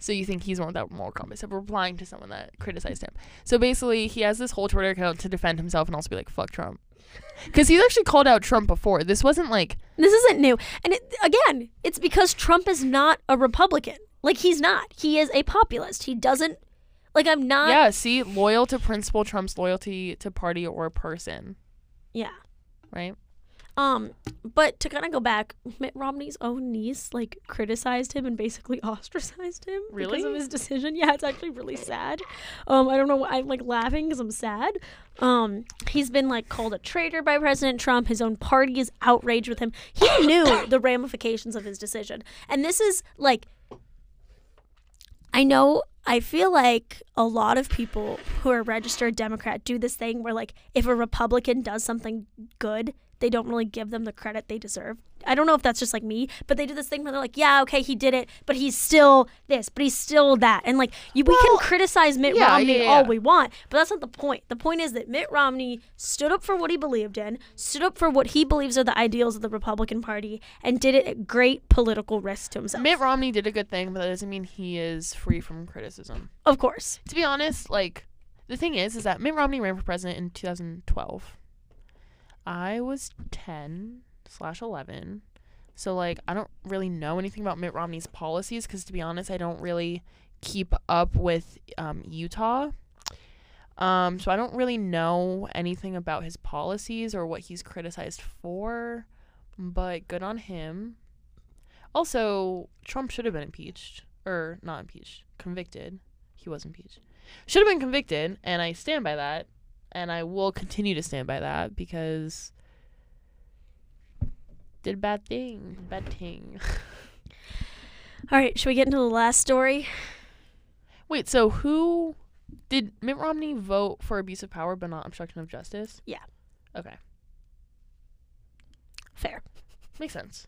S3: So you think he's one without moral compass of replying to someone that criticized him. So basically, he has this whole Twitter account to defend himself and also be like, "Fuck Trump," *laughs* because he's actually called out Trump before. This wasn't like
S2: This isn't new. And it, again, it's because Trump is not a Republican. Like, he's not. He is a populist. He doesn't. Like, I'm not.
S3: yeah. See, loyal to principle trumps loyalty to party or person,
S2: Yeah.
S3: right?
S2: Um, but to kind of go back, Mitt Romney's own niece like criticized him and basically *laughs* ostracized him because
S3: Really?
S2: of his decision. Yeah, it's actually really sad. Um, I don't know. I'm like laughing because I'm sad. Um, he's been like called a traitor by President Trump. His own party is outraged with him. He *coughs* knew the ramifications of his decision, and this is like I know I feel like a lot of people who are registered Democrat do this thing where like if a Republican does something good, they don't really give them the credit they deserve. I don't know if that's just like me, but they do this thing where they're like, "Yeah, okay, he did it, but he's still this, but he's still that." And like you, we can criticize Mitt
S3: yeah,
S2: Romney
S3: yeah,
S2: all we want, but that's not the point. The point is that Mitt Romney stood up for what he believed in, stood up for what he believes are the ideals of the Republican Party, and did it at great political risk to himself.
S3: Mitt Romney did a good thing, but that doesn't mean he is free from criticism.
S2: of course.
S3: to be honest, like the thing is, is that Mitt Romney ran for president in 2012. I was 10 slash 11, so like I don't really know anything about Mitt Romney's policies because to be honest, I don't really keep up with um, Utah. Um, so I don't really know anything about his policies or what he's criticized for, but good on him. Also, Trump should have been impeached or not impeached, convicted he was impeached. Should have been convicted, and I stand by that, and I will continue to stand by that because did a bad thing, bad thing. *laughs*
S2: All right, should we get into the last story?
S3: Wait, so who did Mitt Romney vote for abuse of power but not obstruction of justice?
S2: Yeah.
S3: Okay,
S2: Fair.
S3: makes sense.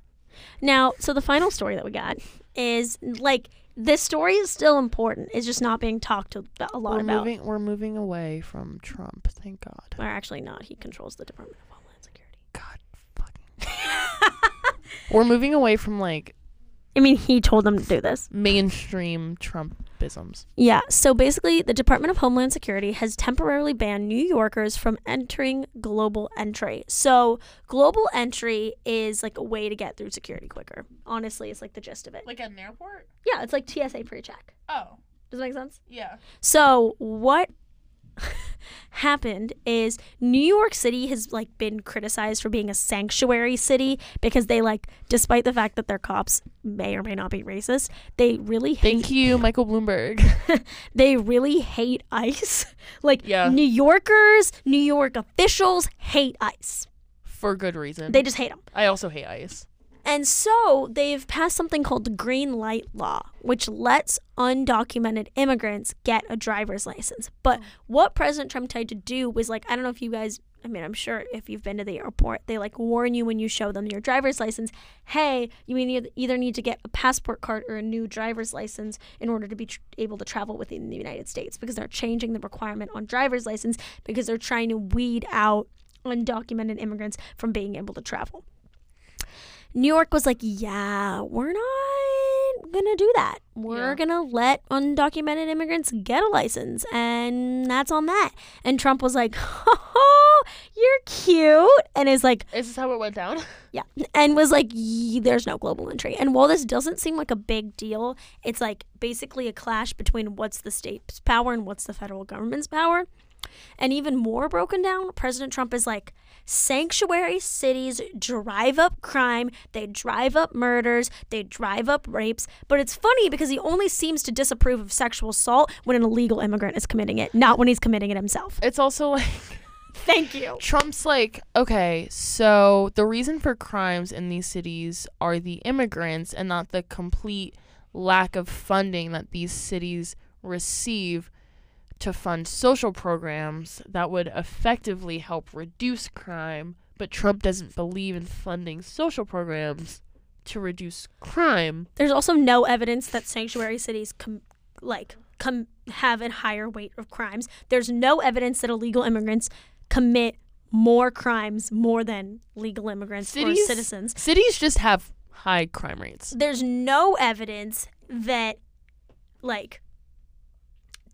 S2: Now, so the final story that we got is like this story is still important. It's just not being talked a, a lot
S3: We're
S2: about.
S3: moving. We're moving away from Trump. Thank God.
S2: Or actually not. He controls the Department of Homeland Security.
S3: God fucking. *laughs* we're moving away from like
S2: I mean, he told them to do this.
S3: mainstream Trumpisms.
S2: Yeah. So basically, the Department of Homeland Security has temporarily banned New Yorkers from entering global entry. So global entry is like a way to get through security quicker. Honestly, it's like the gist of it.
S3: Like at an airport.
S2: Yeah, it's like TSA pre-check.
S3: Oh,
S2: Does that make sense?
S3: yeah.
S2: So what *laughs* happened is New York City has like been criticized for being a sanctuary city because they like despite the fact that their cops may or may not be racist, they really hate
S3: Thank you, *laughs* Michael Bloomberg.
S2: they really hate ICE. *laughs* like
S3: Yeah.
S2: New Yorkers, New York officials hate ICE.
S3: For good reason.
S2: They just hate them.
S3: I also hate ICE.
S2: And so they've passed something called the Green Light Law, which lets undocumented immigrants get a driver's license. But oh. what President Trump tried to do was like, I don't know if you guys, I mean, I'm sure if you've been to the airport, they like warn you when you show them your driver's license, hey, you either- either need to get a passport card or a new driver's license in order to be tr- able to travel within the United States because they're changing the requirement on driver's license because they're trying to weed out undocumented immigrants from being able to travel. New York was like, yeah, we're not gonna do that. We're
S3: Yeah.
S2: gonna let undocumented immigrants get a license, and that's on that. And Trump was like, oh, *laughs* you're cute, and is like,
S3: Is this how it went down? *laughs*
S2: yeah, and was like, there's no global entry. And while this doesn't seem like a big deal, it's like basically a clash between what's the state's power and what's the federal government's power. And even more broken down, President Trump is like, sanctuary cities drive up crime, they drive up murders, they drive up rapes. But it's funny because he only seems to disapprove of sexual assault when an illegal immigrant is committing it, not when he's committing it himself.
S3: It's also like *laughs*
S2: Thank you.
S3: Trump's like, okay, so the reason for crimes in these cities are the immigrants and not the complete lack of funding that these cities receive to fund social programs that would effectively help reduce crime. But Trump doesn't believe in funding social programs to reduce crime.
S2: There's also no evidence that sanctuary cities com- like com- have a higher rate of crimes. There's no evidence that illegal immigrants commit more crimes more than legal immigrants or
S3: Cities-
S2: citizens.
S3: Cities just have high crime rates.
S2: There's no evidence that like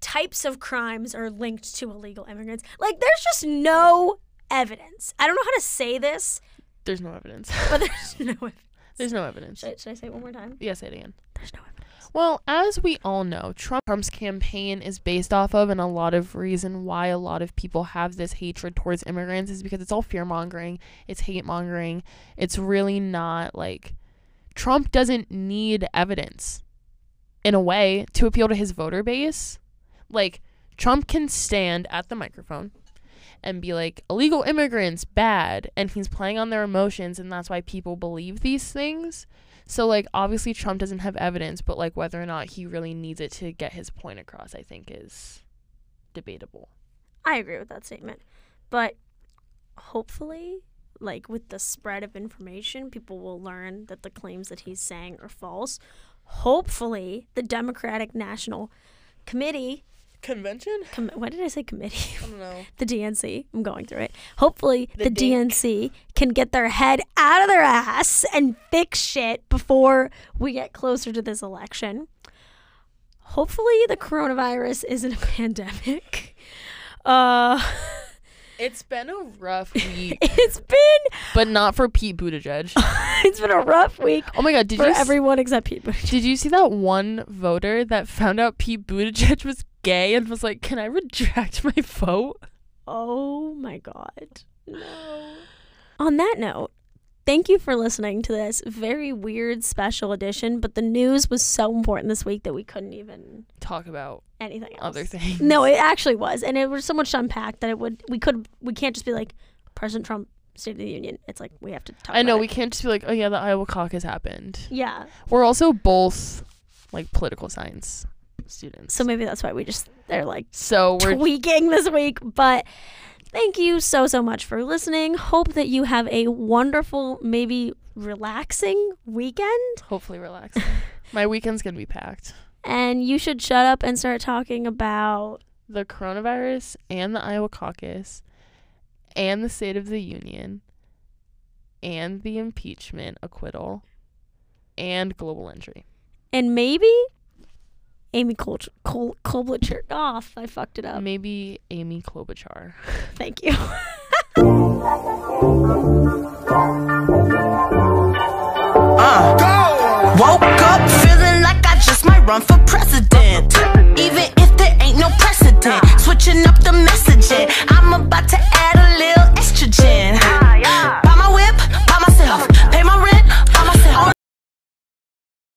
S2: types of crimes are linked to illegal immigrants. Like there's just no evidence. I don't know how to say this,
S3: There's no evidence. *laughs*
S2: but there's no *laughs* evidence.
S3: There's no evidence.
S2: Should, should I say it one more time?
S3: Yes, yeah, say it again.
S2: There's no evidence.
S3: Well, as we all know, Trump's campaign is based off of, and a lot of reason why a lot of people have this hatred towards immigrants is because it's all fear mongering, it's hate mongering. It's really not like Trump doesn't need evidence in a way to appeal to his voter base. Like, Trump can stand at the microphone and be like, illegal immigrants, bad. And he's playing on their emotions, and that's why people believe these things. So like obviously Trump doesn't have evidence, but like whether or not he really needs it to get his point across, I think is debatable.
S2: I agree with that statement. But hopefully, like with the spread of information, people will learn that the claims that he's saying are false. Hopefully, the Democratic National Committee,
S3: Convention?
S2: com- what did I say committee?
S3: I don't know. *laughs*
S2: the DNC. I'm going through it. Hopefully, the,
S3: The.
S2: DNC can get their head out of their ass and fix shit before we get closer to this election. Hopefully, the coronavirus isn't a *laughs* pandemic. Uh, *laughs*
S3: It's been a rough week,
S2: it's been
S3: but not for Pete Buttigieg.
S2: it's been a rough week
S3: Oh my god, did
S2: for
S3: you s-
S2: everyone except Pete Buttigieg.
S3: did you see that one voter that found out Pete Buttigieg was gay and was like, "Can I retract *laughs* my vote?"
S2: Oh my god. No. On that note, thank you for listening to this very weird special edition, but the news was so important this week that we couldn't even
S3: Talk about
S2: anything else.
S3: other things.
S2: No, it actually was, and it was so much to unpack that it would we could we can't just be like President Trump State of the Union. It's like we have to talk.
S3: I know we
S2: it.
S3: can't just be like, "Oh yeah, the Iowa caucus happened."
S2: Yeah,
S3: We're also both like political science students.
S2: so maybe that's why we just they're like
S3: So we're *laughs*
S2: tweaking this week. But thank you so, so much for listening. Hope that you have a wonderful, maybe relaxing weekend.
S3: hopefully relaxing. *laughs* My weekend's gonna be packed.
S2: And you should shut up and start talking about.
S3: The coronavirus and the Iowa caucus and the State of the Union and the impeachment acquittal and global entry.
S2: And maybe Amy Kol- Kol- Klobuchar. Oh, I fucked it up.
S3: Maybe Amy Klobuchar.
S2: Thank you. *laughs*
S4: uh, Woke up feeling like I just might run for president. Even if there ain't no precedent, switching up the messaging. I'm about to add a little estrogen.